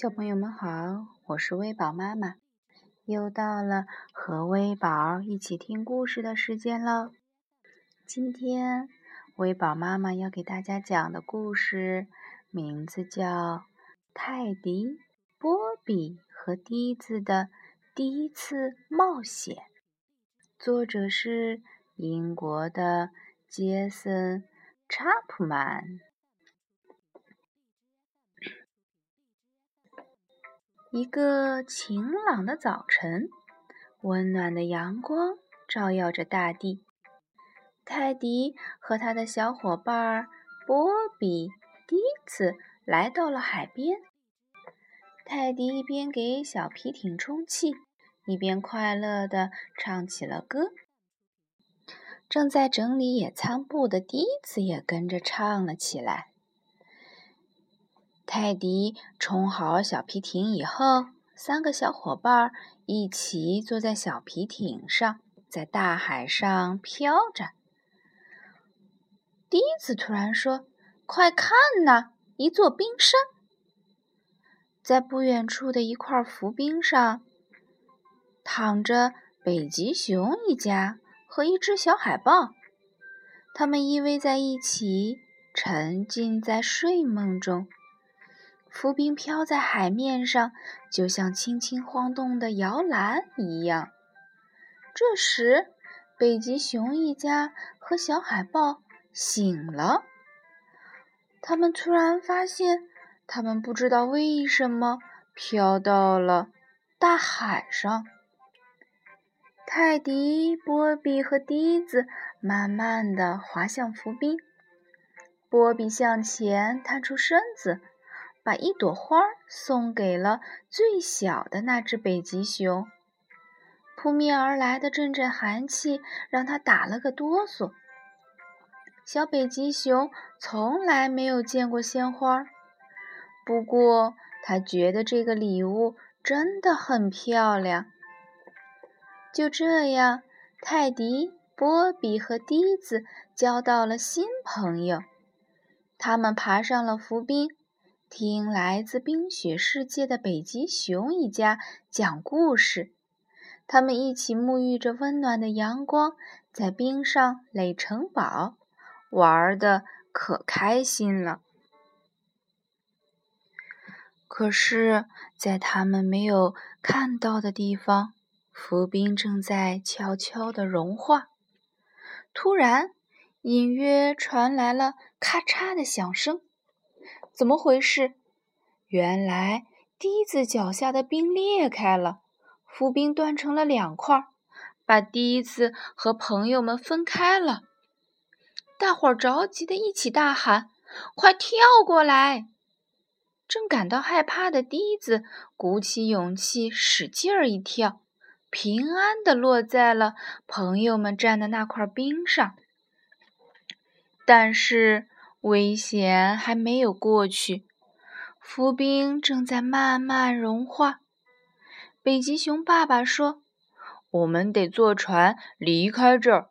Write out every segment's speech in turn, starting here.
小朋友们好，我是威宝妈妈，又到了和威宝一起听故事的时间了。今天威宝妈妈要给大家讲的故事名字叫《泰迪、波比和迪子的第一次冒险》，作者是英国的杰森·查普曼。一个晴朗的早晨，温暖的阳光照耀着大地。泰迪和他的小伙伴波比、迪茨来到了海边。泰迪一边给小皮艇充气，一边快乐地唱起了歌。正在整理野餐布的迪茨也跟着唱了起来。泰迪充好小皮艇以后，三个小伙伴一起坐在小皮艇上，在大海上飘着。第一次突然说：“快看呐，一座冰山！在不远处的一块浮冰上，躺着北极熊一家和一只小海豹，他们依偎在一起，沉浸在睡梦中。”浮冰飘在海面上，就像轻轻晃动的摇篮一样。这时，北极熊一家和小海豹醒了。他们突然发现，他们不知道为什么飘到了大海上。泰迪、波比和迪子慢慢地滑向浮冰。波比向前探出身子。把一朵花送给了最小的那只北极熊。扑面而来的阵阵寒气让他打了个哆嗦。小北极熊从来没有见过鲜花，不过他觉得这个礼物真的很漂亮。就这样，泰迪、波比和迪子交到了新朋友。他们爬上了浮冰。听来自冰雪世界的北极熊一家讲故事，他们一起沐浴着温暖的阳光，在冰上垒城堡，玩的可开心了。可是，在他们没有看到的地方，浮冰正在悄悄地融化。突然，隐约传来了咔嚓的响声。怎么回事？原来笛子脚下的冰裂开了，浮冰断成了两块，把笛子和朋友们分开了。大伙儿着急的一起大喊：“快跳过来！”正感到害怕的笛子鼓起勇气，使劲儿一跳，平安的落在了朋友们站的那块冰上。但是。危险还没有过去，浮冰正在慢慢融化。北极熊爸爸说：“我们得坐船离开这儿。”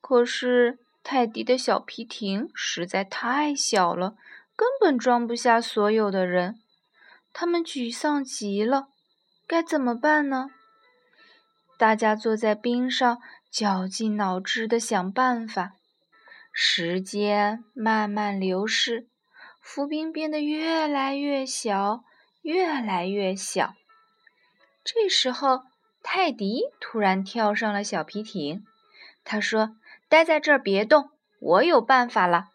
可是泰迪的小皮艇实在太小了，根本装不下所有的人。他们沮丧极了，该怎么办呢？大家坐在冰上，绞尽脑汁地想办法。时间慢慢流逝，浮冰变得越来越小，越来越小。这时候，泰迪突然跳上了小皮艇。他说：“待在这儿别动，我有办法了。”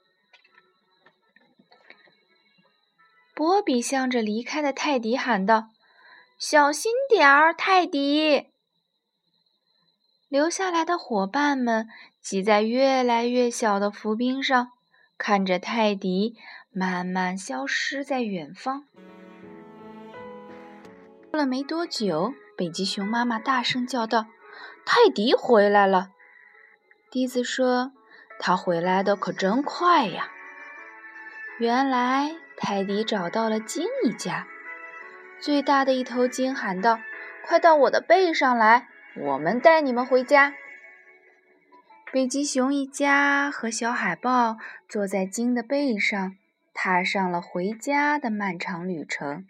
波比向着离开的泰迪喊道：“小心点儿，泰迪！”留下来的伙伴们挤在越来越小的浮冰上，看着泰迪慢慢消失在远方。过了没多久，北极熊妈妈大声叫道：“泰迪回来了！”迪子说：“他回来的可真快呀！”原来，泰迪找到了鲸一家，最大的一头鲸喊道：“快到我的背上来！”我们带你们回家。北极熊一家和小海豹坐在鲸的背上，踏上了回家的漫长旅程。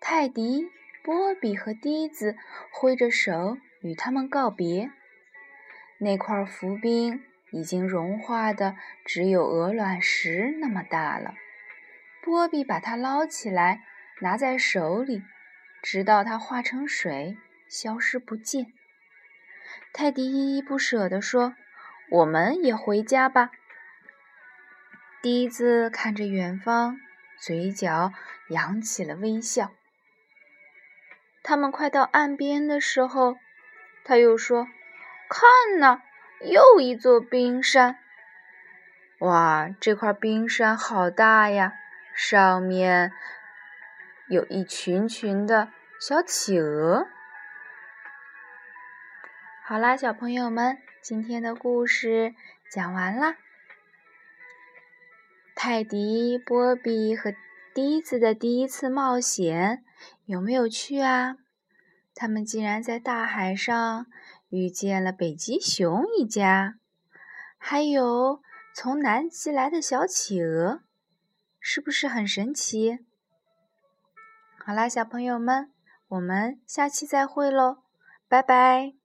泰迪、波比和迪子挥着手与他们告别。那块浮冰已经融化的只有鹅卵石那么大了。波比把它捞起来，拿在手里，直到它化成水，消失不见。泰迪依依不舍地说：“我们也回家吧。”迪子看着远方，嘴角扬起了微笑。他们快到岸边的时候，他又说：“看呐，又一座冰山！哇，这块冰山好大呀！上面有一群群的小企鹅。”好啦，小朋友们，今天的故事讲完啦。泰迪、波比和迪子的第一次冒险有没有趣啊？他们竟然在大海上遇见了北极熊一家，还有从南极来的小企鹅，是不是很神奇？好啦，小朋友们，我们下期再会喽，拜拜。